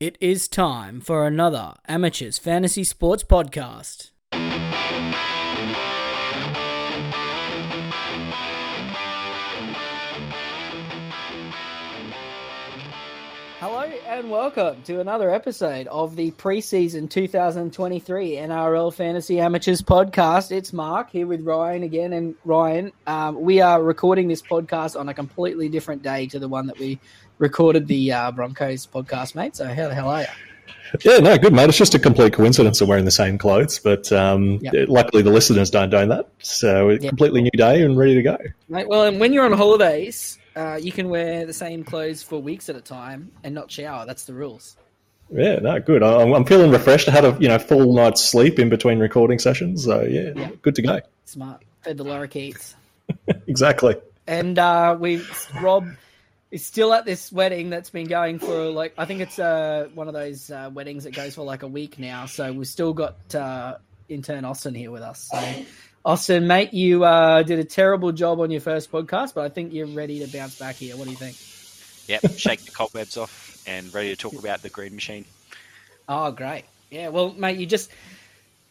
It is time for another Amateurs Fantasy Sports Podcast. And welcome to another episode of the preseason 2023 NRL Fantasy Amateurs Podcast. It's Mark here with Ryan again, and Ryan, um, we are recording this podcast on a completely different day to the one that we recorded the uh, Broncos podcast, mate. So how the hell are you? Yeah, no, good, mate. It's just a complete coincidence of wearing the same clothes, but um, Yep. luckily the listeners don't know that. So, a Yep. completely new day and ready to go. Mate, well, and when you're on holidays, uh, you can wear the same clothes for weeks at a time and not shower. That's the rules. Yeah, no, good. I'm, I'm feeling refreshed. I had a you know full night's sleep in between recording sessions, so yeah, Yeah. good to go. Smart. Fed the lorikeets. exactly. And uh, we, Rob is still at this wedding that's been going for like, I think it's uh, one of those uh, weddings that goes for like a week now. So we've still got uh, intern Austin here with us. So, Austin, mate, you uh, did a terrible job on your first podcast, but I think you're ready to bounce back here. What do you think? Yep, shake the cobwebs off and ready to talk about the green machine. Oh, great. Yeah, well, mate, you just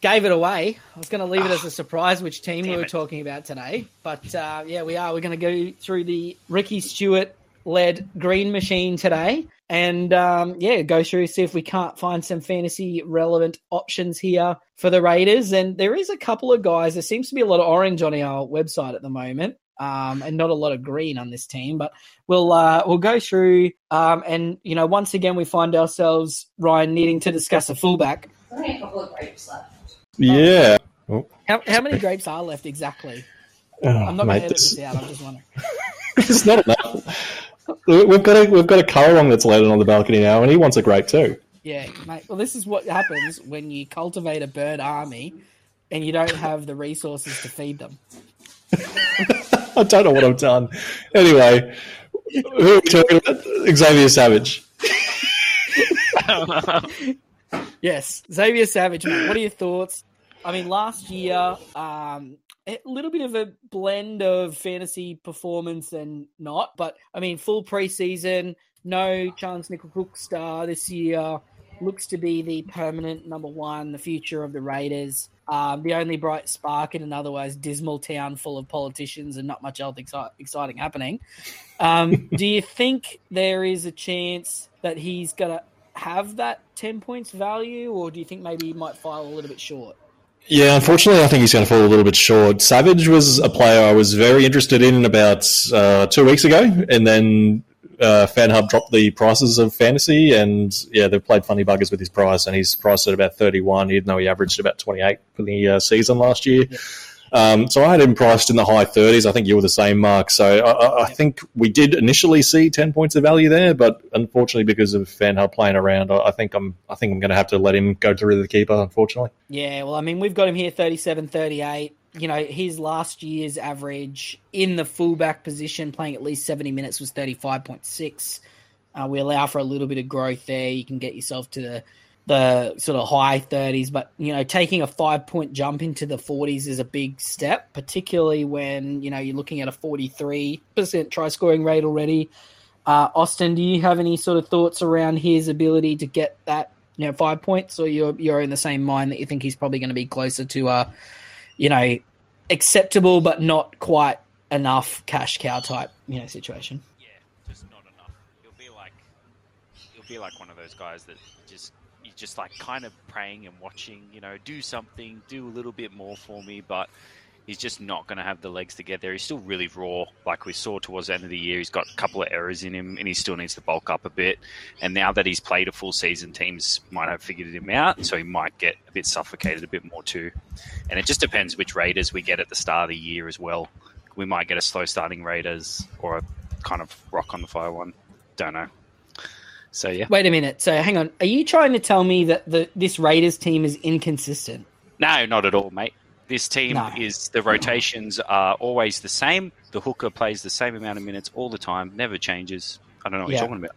gave it away. I was going to leave it as a surprise which team we were it. talking about today. But uh, yeah, we are. We're going to go through the Ricky Stuart led green machine today. And um, yeah, go through, see if we can't find some fantasy relevant options here for the Raiders. And there is a couple of guys. There seems to be a lot of orange on our website at the moment. Um, and not a lot of green on this team, but we'll uh, we'll go through. Um, and you know, once again, we find ourselves Ryan needing to discuss a fullback. Only a couple of grapes left. Yeah. Oh, How, how many grapes are left exactly? oh, I'm not going to edit this, this out. I'm just wondering. it's not enough. We- We've got a we've got a currawong that's landed on the balcony now, and he wants a grape too. Yeah, mate. Well, this is what happens when you cultivate a bird army and you don't have the resources to feed them. I don't know what I've done. Anyway, who are we talking about? Xavier Savage. Yes, Xavier Savage, mate. What are your thoughts? I mean, last year, um, a little bit of a blend of fantasy performance and not, but I mean, full preseason, no Charnze Nicoll-Klokstad this year. Looks to be the permanent number one, the future of the Raiders. Um, the only bright spark in an otherwise dismal town full of politicians and not much else exci- exciting happening. Um, do you think there is a chance that he's going to have that 10 points value, or do you think maybe he might file a little bit short? Yeah, unfortunately, I think he's going to fall a little bit short. Savage was a player I was very interested in about uh, two weeks ago, and then uh, FanHub dropped the prices of fantasy, and yeah, they've played funny buggers with his price, and he's priced at about 31, even though he averaged about 28 for the uh, season last year. Um, so I had him priced in the high 30s. I think you were the same, Mark. So I, I, I think we did initially see 10 points of value there, but unfortunately, because of FanHub playing around, I, I think I'm I think I'm going to have to let him go through the keeper. Unfortunately. Yeah, well, I mean, we've got him here 37 38. You know, his last year's average in the fullback position, playing at least 70 minutes, was 35.6. Uh, we allow for a little bit of growth there. You can get yourself to the, the sort of high 30s, but, you know, taking a five point jump into the 40s is a big step, particularly when, you know, you're looking at a 43% try scoring rate already. Uh, Austin, do you have any sort of thoughts around his ability to get that, you know, five points, or you're you're in the same mind that you think he's probably going to be closer to a, you know, acceptable but not quite enough cash cow type, you know, situation? Yeah, just not enough. He'll be like, he'll be like one of those guys that just just like kind of praying and watching. You know, do something, do a little bit more for me, but. He's just not going to have the legs to get there. He's still really raw, like we saw towards the end of the year. He's got a couple of errors in him, and he still needs to bulk up a bit. And now that he's played a full season, teams might have figured him out, so he might get a bit suffocated a bit more too. And it just depends which Raiders we get at the start of the year as well. We might get a slow starting Raiders or a kind of rock on the fire one. Don't know. So yeah, Wait a minute. So hang on. Are you trying to tell me that the this Raiders team is inconsistent? no, not at all, mate. This team No. is the rotations are always the same. The hooker plays the same amount of minutes all the time, never changes. I don't know what Yeah. you're talking about.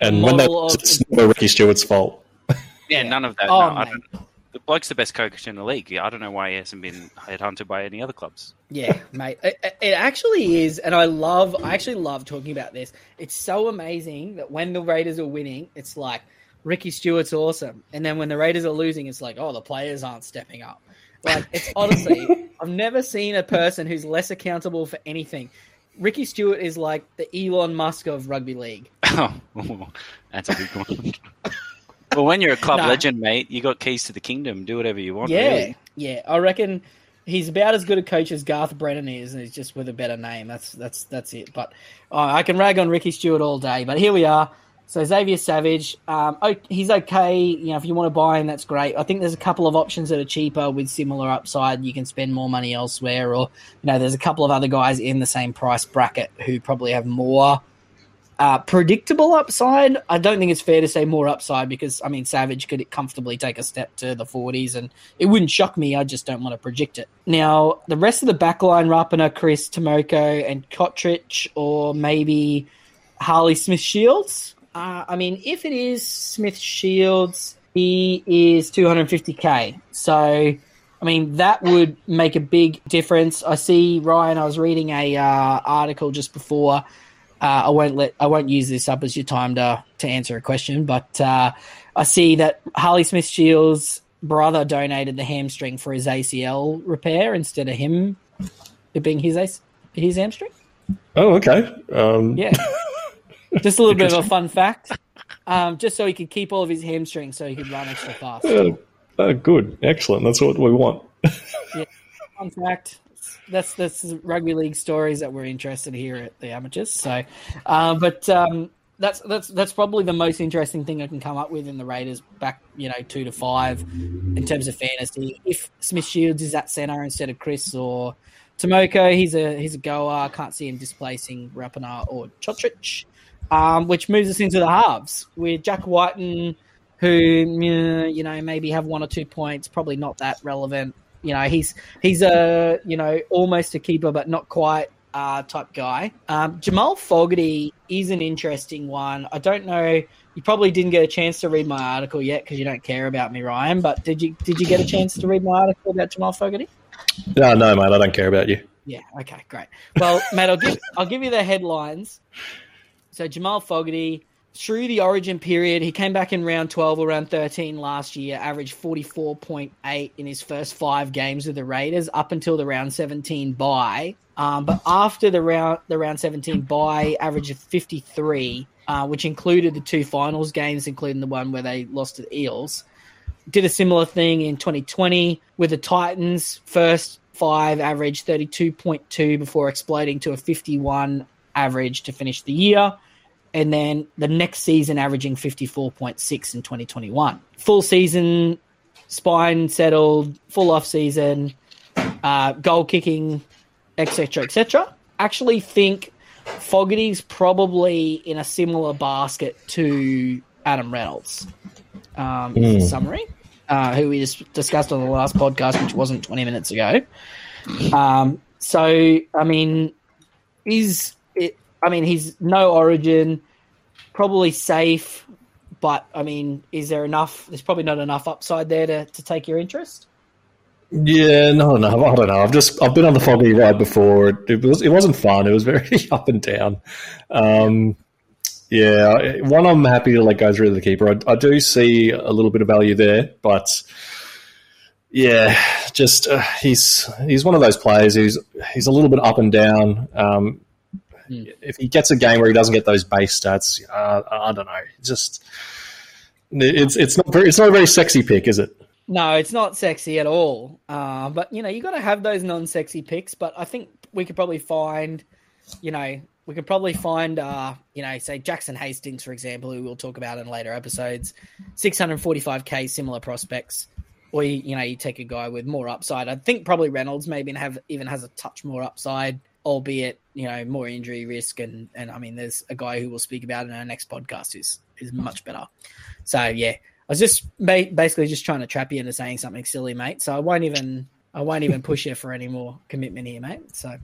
And when they model of- it's never Ricky Stuart's fault. Yeah, Yeah. none of that. Oh, no, I don't, the bloke's the best coach in the league. I don't know why he hasn't been headhunted by any other clubs. Yeah, mate. It, it actually is, and I love. I actually love talking about this. It's so amazing that when the Raiders are winning, it's like, Ricky Stuart's awesome. And then when the Raiders are losing, it's like, oh, the players aren't stepping up. Like, it's honestly, I've never seen a person who's less accountable for anything. Ricky Stuart is like the Elon Musk of rugby league. Oh, that's a big one. well, when you're a club No. legend, mate, you got keys to the kingdom. Do whatever you want. Yeah, really. yeah. I reckon he's about as good a coach as Garth Brennan is, and he's just with a better name. That's that's that's it. But uh, I can rag on Ricky Stuart all day. But here we are. So Xavier Savage, um, oh, he's okay. You know, if you want to buy him, that's great. I think there's a couple of options that are cheaper with similar upside. You can spend more money elsewhere, or you know, there's a couple of other guys in the same price bracket who probably have more uh, predictable upside. I don't think it's fair to say more upside because I mean Savage could comfortably take a step to the 40s, and it wouldn't shock me. I just don't want to project it. Now the rest of the backline: Rapana, Kris, Timoko, and Cotric, or maybe Harley Smith Shields. Uh, I mean, if it is Smith Shields, he is 250k. So, I mean, that would make a big difference. I see Ryan. I was reading a uh, article just before. Uh, I won't let I won't use this up as your time to to answer a question, but uh, I see that Harley Smith Shields' brother donated the hamstring for his ACL repair instead of him it being his AC- his hamstring. Oh, okay. Um, Yeah. just a little bit of a fun fact. Um, just so he could keep all of his hamstrings so he could run extra fast. uh, uh, good. Excellent. That's what we want. Fun fact. That's that's rugby league stories that we're interested in here at the amateurs. So, um, but um, that's that's that's probably the most interesting thing I can come up with in the Raiders back, you know, two to five in terms of fantasy. If Smith Shields is at center instead of Kris or Timoko, he's a he's a goer. Can't see him displacing Rapana or Cotric. Um, which moves us into the halves with Jack Wighton, who mm, you know maybe have one or two points, probably not that relevant. You know, he's he's a you know almost a keeper, but not quite uh, type guy. Um, Jamal Fogarty is an interesting one. I don't know. You probably didn't get a chance to read my article yet because you don't care about me, Ryan. But did you did you get a chance to read my article about Jamal Fogarty? No, no, mate. I don't care about you. Yeah. Okay. Great. Well, Matt, I'll give I'll give you the headlines. So Jamal Fogarty through the Origin period, he came back in round twelve or round thirteen last year, averaged forty four point eight in his first five games with the Raiders, up until the round seventeen bye. Um, but after the round the round seventeen bye, average of fifty three, uh, which included the two finals games, including the one where they lost to the Eels did a similar thing in 2020 with the Titans. First five average 32.2 before exploding to a 51 average to finish the year. And then the next season averaging 54.6 in 2021. Full season, spine settled, full off season, uh, goal kicking, etc., etc. Actually, think Fogarty's probably in a similar basket to Adam Reynolds. Um, Mm. summary, uh, who we just discussed on the last podcast, which wasn't 20 minutes ago. Um, so, I mean, is it? I mean, he's no origin, probably safe, but I mean, is there enough? There's probably not enough upside there to, to take your interest. Yeah, no, no, I don't know. I've just I've been on the foggy ride before. It, it was it wasn't fun. It was very up and down. Um, yeah, one I'm happy to let go through the keeper. I, I do see a little bit of value there, but yeah, just uh, he's he's one of those players who's he's a little bit up and down. Um, Hmm. If he gets a game where he doesn't get those base stats, uh, I don't know. Just it's it's not very it's not a very sexy pick, is it? No, it's not sexy at all. Uh, but you know, you got to have those non-sexy picks. But I think we could probably find, you know, we could probably find, uh, you know, say Jackson Hastings, for example, who we'll talk about in later episodes, 645k similar prospects. Or you, you know, you take a guy with more upside. I think probably Reynolds maybe have even has a touch more upside, albeit you know more injury risk. And and I mean, there's a guy who we'll speak about in our next podcast who's is much better. So yeah, I was just ba- basically just trying to trap you into saying something silly, mate. So I won't even I won't even push you for any more commitment here, mate. So.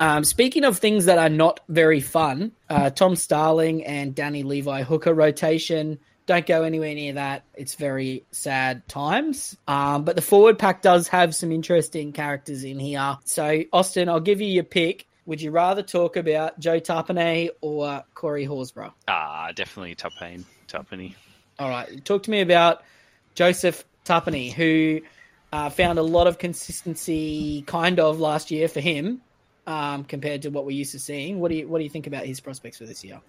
Um, speaking of things that are not very fun, uh, Tom Starling and Danny Levi hooker rotation. Don't go anywhere near that. It's very sad times. Um, but the forward pack does have some interesting characters in here. So, Austin, I'll give you your pick. Would you rather talk about Joe Tapine or Corey Horsburgh? Ah, definitely Tupane. Tupany. All right. Talk to me about Joseph Tapine, who uh, found a lot of consistency kind of last year for him um, compared to what we're used to seeing. What do you what do you think about his prospects for this year?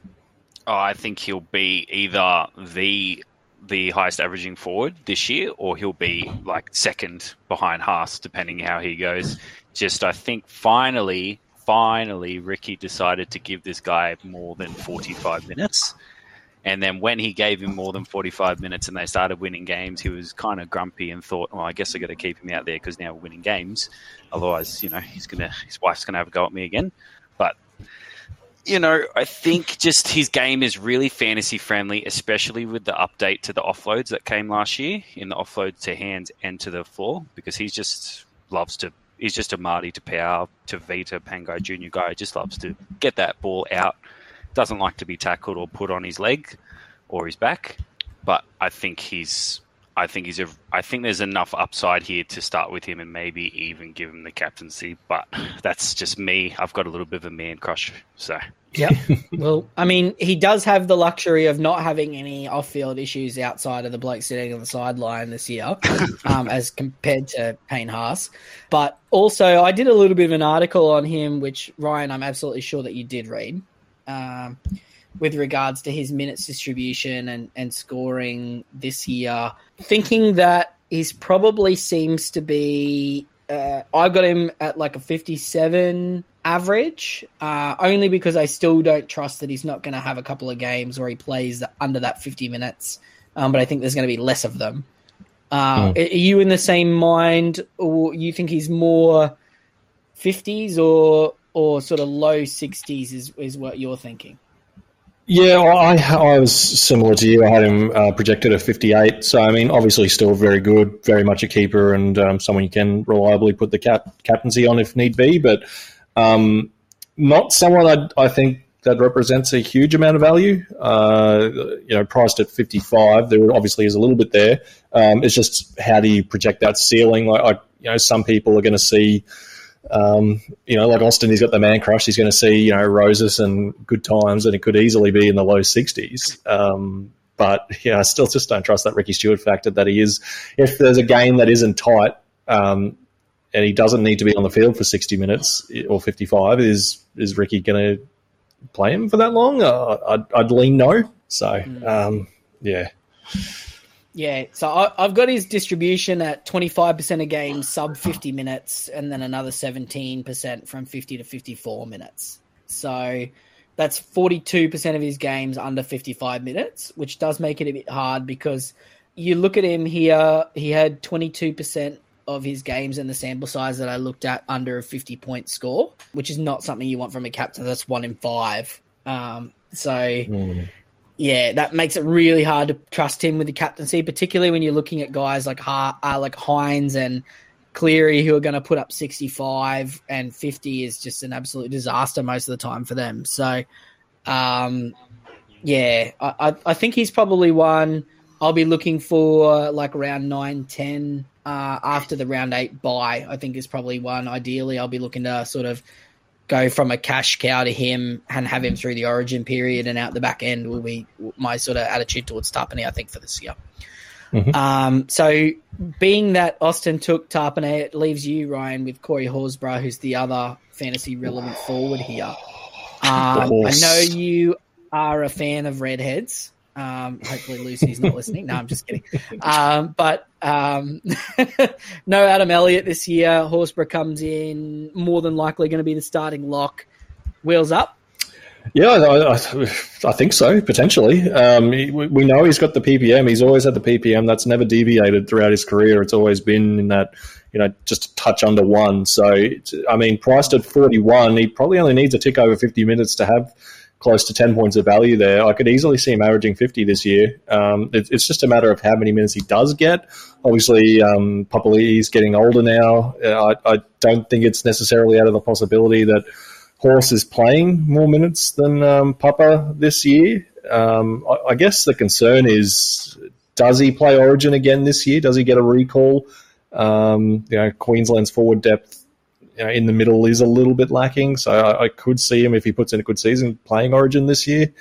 Oh, I think he'll be either the the highest averaging forward this year, or he'll be like second behind Haas, depending how he goes. Just I think finally, finally, Ricky decided to give this guy more than forty five minutes. And then when he gave him more than 45 minutes and they started winning games, he was kind of grumpy and thought, well, I guess I got to keep him out there because now we're winning games. Otherwise, you know, he's gonna his wife's gonna have a go at me again. But you know, I think just his game is really fantasy friendly, especially with the update to the offloads that came last year in the offload to hands and to the floor, because he just loves to. He's just a Marty Taupau to Vita Pangai Junior guy. Just loves to get that ball out doesn't like to be tackled or put on his leg or his back. But I think he's I think he's a I think there's enough upside here to start with him and maybe even give him the captaincy. But that's just me. I've got a little bit of a man crush. So yeah. well, I mean, he does have the luxury of not having any off-field issues outside of the bloke sitting on the sideline this year, um, as compared to Payne Haas. But also, I did a little bit of an article on him, which Ryan, I'm absolutely sure that you did read um, with regards to his minutes distribution and, and scoring this year. Thinking that he's probably seems to be. Uh, I got him at like a 57 average, uh, only because I still don't trust that he's not going to have a couple of games where he plays under that 50 minutes. Um, but I think there's going to be less of them. Uh, mm. Are you in the same mind, or you think he's more 50s or or sort of low 60s is, is what you're thinking? Yeah, I, I was similar to you. I had him uh, projected at 58. So, I mean, obviously still very good, very much a keeper and um, someone you can reliably put the cap- captaincy on if need be, but um, not someone I'd, i think that represents a huge amount of value. Uh, you know, priced at 55, there obviously is a little bit there. Um, it's just how do you project that ceiling? Like, I, you know, some people are going to see – um, you know, like Austin, he's got the man crush. He's going to see, you know, roses and good times, and it could easily be in the low 60s. Um, but yeah, I still just don't trust that Ricky Stuart factor that he is. If there's a game that isn't tight, um, and he doesn't need to be on the field for 60 minutes or 55, is is Ricky going to play him for that long? Uh, I'd, I'd, lean no. So, mm. um, yeah. Yeah, so I, have got his distribution at 25% of games sub 50 minutes, and then another 17% from 50 to 54 minutes. So that's 42% of his games under 55 minutes, which does make it a bit hard because you look at him here, he had 22% of his games in the sample size that I looked at under a 50 point score, which is not something you want from a captain. That's one in five. Um, so. Mm yeah, that makes it really hard to trust him with the captaincy, particularly when you're looking at guys like uh, like Hynes and Cleary who are going to put up 65 and 50 is just an absolute disaster most of the time for them. So, um, yeah, I, I think he's probably one I'll be looking for like around 9, 10 uh, after the round eight bye. I think is probably one. Ideally, I'll be looking to sort of go from a cash cow to him and have him through the origin period and out the back end will be my sort of attitude towards Tapine, I think, for this year. Mm-hmm. Um, so, being that Austin took Tapine, it leaves you, Ryan, with Corey Horsburgh, who's the other fantasy relevant forward here. Um, I know you are a fan of redheads. Um, hopefully Lucy's not listening. No, I'm just kidding. Um, but um, no Adam Elliott this year. Horsburgh comes in, more than likely going to be the starting lock. Wheels up. Yeah, I, I, think so, potentially. Um, we, we know he's got the PPM. He's always had the PPM. That's never deviated throughout his career. It's always been in that, you know, just a touch under one. So, I mean, priced at 41, he probably only needs a tick over 50 minutes to have – close to 10 points of value there. I could easily see him averaging 50 this year. Um, it, it's just a matter of how many minutes he does get. Obviously, um, is getting older now. Uh, I, I, don't think it's necessarily out of the possibility that Horse is playing more minutes than um, Papa this year. Um, I, I, guess the concern is does he play Origin again this year? Does he get a recall? Um, you know, Queensland's forward depth you know, in the middle is a little bit lacking. So I, I, could see him if he puts in a good season playing Origin this year.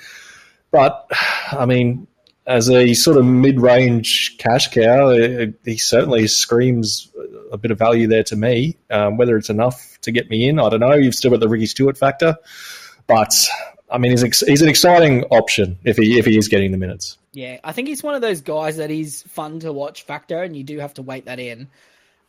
But I mean, as a sort of mid-range cash cow, he certainly screams a bit of value there to me. Um, whether it's enough to get me in, I don't know. You've still got the Ricky Stuart factor, but I mean, he's, ex- he's an exciting option if he if he is getting the minutes. Yeah, I think he's one of those guys that is fun to watch factor, and you do have to wait that in.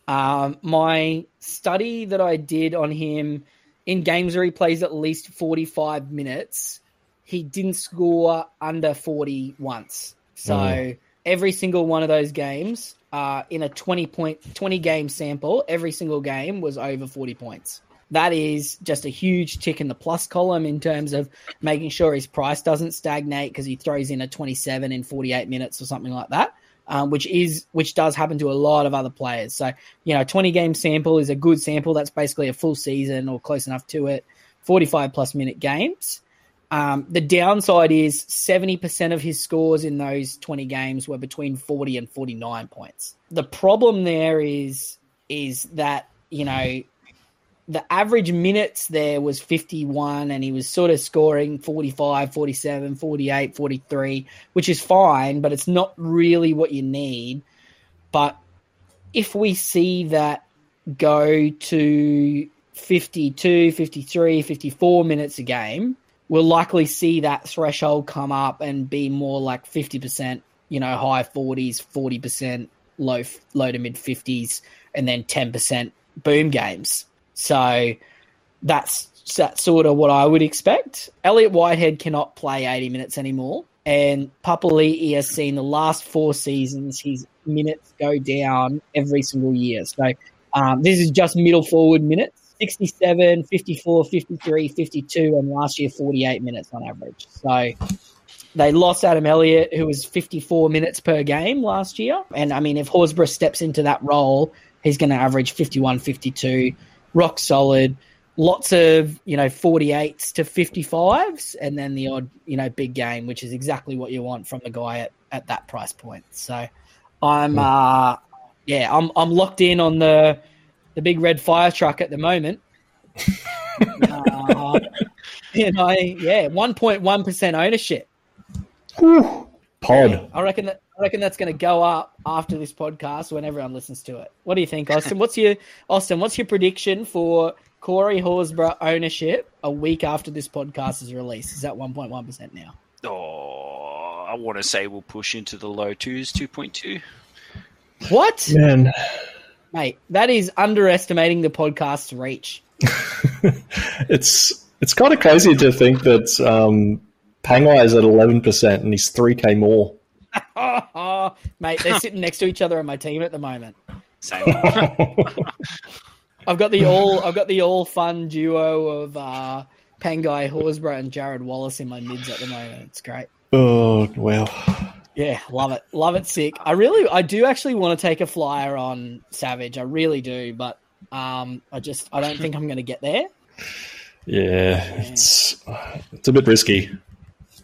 Um, my study that I did on him in games where he plays at least 45 minutes, he didn't score under 40 once. So mm. every single one of those games, uh, in a 20 point, 20 game sample, every single game was over 40 points. That is just a huge tick in the plus column in terms of making sure his price doesn't stagnate because he throws in a 27 in 48 minutes or something like that um, which is which does happen to a lot of other players. So you know, 20 game sample is a good sample. That's basically a full season or close enough to it. 45 plus minute games. Um, the downside is 70% of his scores in those 20 games were between 40 and 49 points. The problem there is is that you know the average minutes there was 51 and he was sort of scoring 45 47 48 43 which is fine but it's not really what you need. But if we see that go to 52 53 54 minutes a game we'll likely see that threshold come up and be more like 50% you know high 40s 40% low low to mid 50s and then 10% boom games so that's that's sort of what I would expect. Elliott Whitehead cannot play 80 minutes anymore. And Papali'i has seen the last four seasons his minutes go down every single year. So um, this is just middle forward minutes 67, 54, 53, 52, and last year 48 minutes on average. So they lost Adam Elliott, who was 54 minutes per game last year. And I mean, if Horsburgh steps into that role, he's going to average 51, 52 rock solid. Lots of you know 48s to 55s, and then the odd you know big game, which is exactly what you want from the guy at, at that price point. So I'm uh yeah I'm I'm locked in on the the big red fire truck at the moment. uh, you know, yeah, one point one percent ownership. Pod. I reckon that I reckon that's going to go up after this podcast when everyone listens to it. What do you think, Austin? what's your Austin? What's your prediction for Corey Horsburgh ownership a week after this podcast is released? Is that one point one percent now? Oh, I want to say we'll push into the low twos, two point two. What, man, mate? That is underestimating the podcast's reach. it's it's kind of crazy to think that um, Pangai is at eleven percent and he's three k more. Mate, they're sitting next to each other on my team at the moment. Same. I've got the all I've got the all fun duo of uh, Pangai Horsburgh and Jarrod Wallace in my mids at the moment. It's great. Oh well. Yeah, love it. Love it sick. I really I do actually want to take a flyer on Savage. I really do, but um I just I don't think I'm gonna get there. Yeah, yeah. it's it's a bit risky.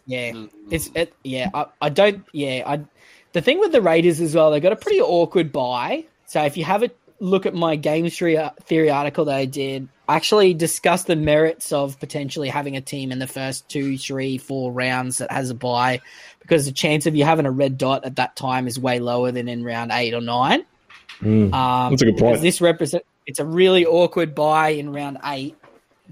Yeah, mm. it's it. Yeah, I, I don't. Yeah, I. The thing with the Raiders as well, they got a pretty awkward bye. So if you have a look at my game theory, theory article that I did, I actually discussed the merits of potentially having a team in the first two, three, four rounds that has a bye, because the chance of you having a red dot at that time is way lower than in round eight or nine. Mm, um, that's a good point. This represent it's a really awkward bye in round eight,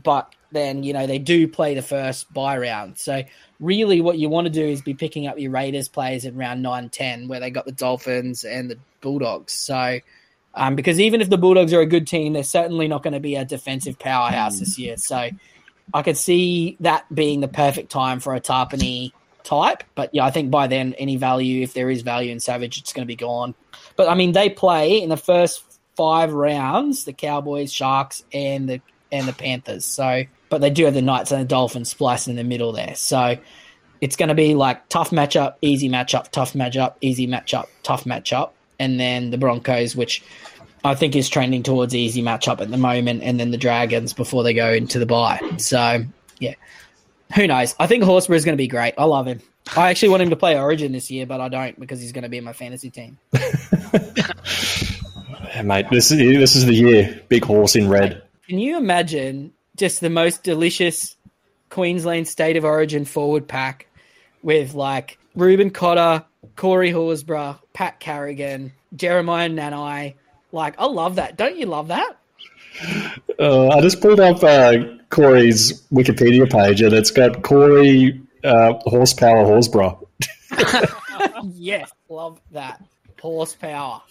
but then you know they do play the first bye round. So really what you want to do is be picking up your Raiders players in round 9 10, where they got the Dolphins and the Bulldogs. So, um, because even if the Bulldogs are a good team, they're certainly not going to be a defensive powerhouse this year. So, I could see that being the perfect time for a Tapine type. But yeah, I think by then, any value, if there is value in Savage, it's going to be gone. But I mean, they play in the first five rounds the Cowboys, Sharks, and the and the Panthers. So but they do have the Knights and the Dolphins spliced in the middle there. So it's going to be like tough matchup, easy matchup, tough matchup, easy matchup, tough matchup, and then the Broncos, which I think is trending towards easy matchup at the moment, and then the Dragons before they go into the bye. So yeah, who knows? I think Horsburgh is going to be great. I love him. I actually want him to play Origin this year, but I don't because he's going to be in my fantasy team. yeah, mate, this is this is the year. Big horse in red. Can you imagine just the most delicious Queensland state of origin forward pack with like Reuben Cotter, Corey Horsburgh, Pat Carrigan, Jeremiah Nanai. Like, I love that. Don't you love that? Uh, I just pulled up uh, Corey's Wikipedia page, and it's got Corey uh, horsepower Horsburgh. yes, love that. Horsepower.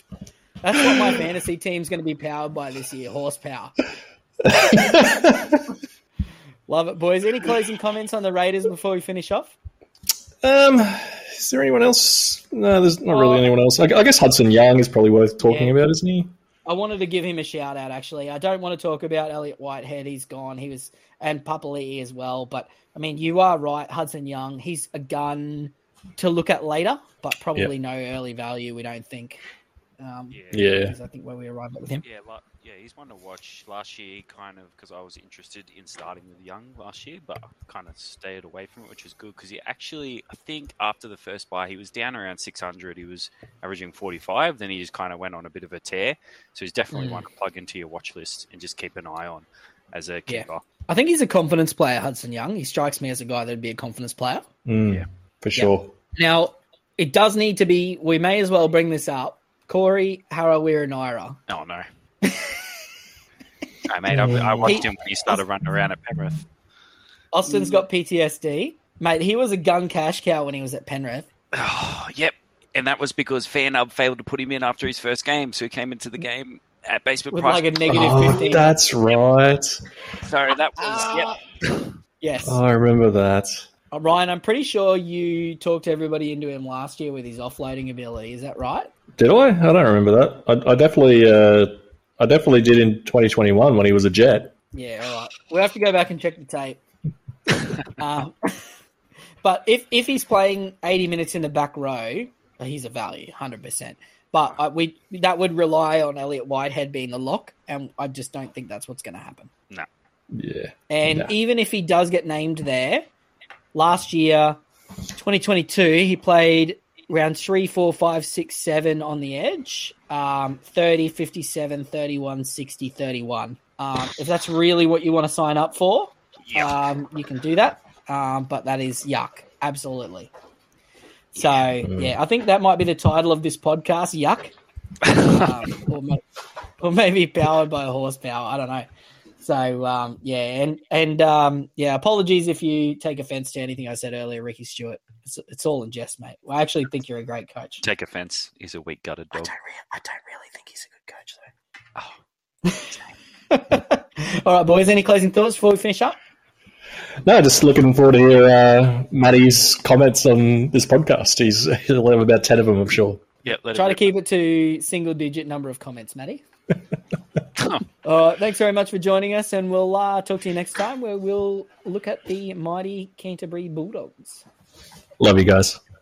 That's what my fantasy team's going to be powered by this year. Horsepower. Love it, boys. Any closing comments on the Raiders before we finish off? Um, is there anyone else? No, there's not really anyone else. I, I guess Hudson Young is probably worth talking Yeah. about, isn't he? I wanted to give him a shout out. Actually, I don't want to talk about Elliott Whitehead. He's gone. He was and Papali'i as well. But I mean, you are right, Hudson Young. He's a gun to look at later, but probably no early value. We don't think. Um, Yeah. Yeah. I think where we arrived at with him. Yeah, like, yeah, he's one to watch. Last year, kind of because I was interested in starting with Young last year, but I kind of stayed away from it, which was good because he actually, I think, after the first bye, he was down around 600. He was averaging 45. Then he just kind of went on a bit of a tear. So he's definitely Mm. one to plug into your watch list and just keep an eye on as a Yeah. keeper. I think he's a confidence player, Hudson Young. He strikes me as a guy that'd be a confidence player. Mm, Yeah. for sure. Now, it does need to be. We may as well bring this up. Corey Harawira-Naera. Oh no. I mate, I, I watched him when he started running around at Penrith. Austin's got PTSD, mate. He was a gun cash cow when he was at Penrith. Oh, yep. And that was because FanHub failed to put him in after his first game, so he came into the game at basement with price. like a negative Oh, 15. that's right. Sorry, that was yep. Yes. Oh, I remember that. Uh, Ryan, I'm pretty sure you talked everybody into him last year with his offloading ability. Is that right? Did I? I don't remember that. I, I definitely, uh, I definitely did in 2021 when he was a Jet. Yeah, all right. We'll have to go back and check the tape. um, but if, if he's playing 80 minutes in the back row, he's a value, 100%. But uh, we that would rely on Elliott Whitehead being the lock, and I just don't think that's what's going to happen. No. Yeah. And No. even if he does get named there, last year, 2022, he played round 3, 4, 5, 6, 7 on the edge, um, 30, 57, 31, 60, 31. Um, if that's really what you want to sign up for, um, you can do that. Um, but that is yuck. Absolutely. So, yeah, I think that might be the title of this podcast, Yuck. um, or, ma- or maybe powered by a horsepower. I don't know. So um, yeah, and and um, yeah, apologies if you take offense to anything I said earlier, Ricky Stuart. It's, it's all in jest, mate. I actually think you're a great coach. Take offense. He's a weak gutted I dog. don't, re- I don't really think he's a good coach, though. all right, boys. Any closing thoughts before we finish up? No, just looking forward to hear uh, Matty's comments on this podcast. He's he'll have about ten of them, I'm sure. Yeah, let Try it to keep it to single digit number of comments, Matty. uh, thanks very much for joining us, and we'll uh, talk to you next time where we'll look at the mighty Canterbury Bulldogs. Love you guys.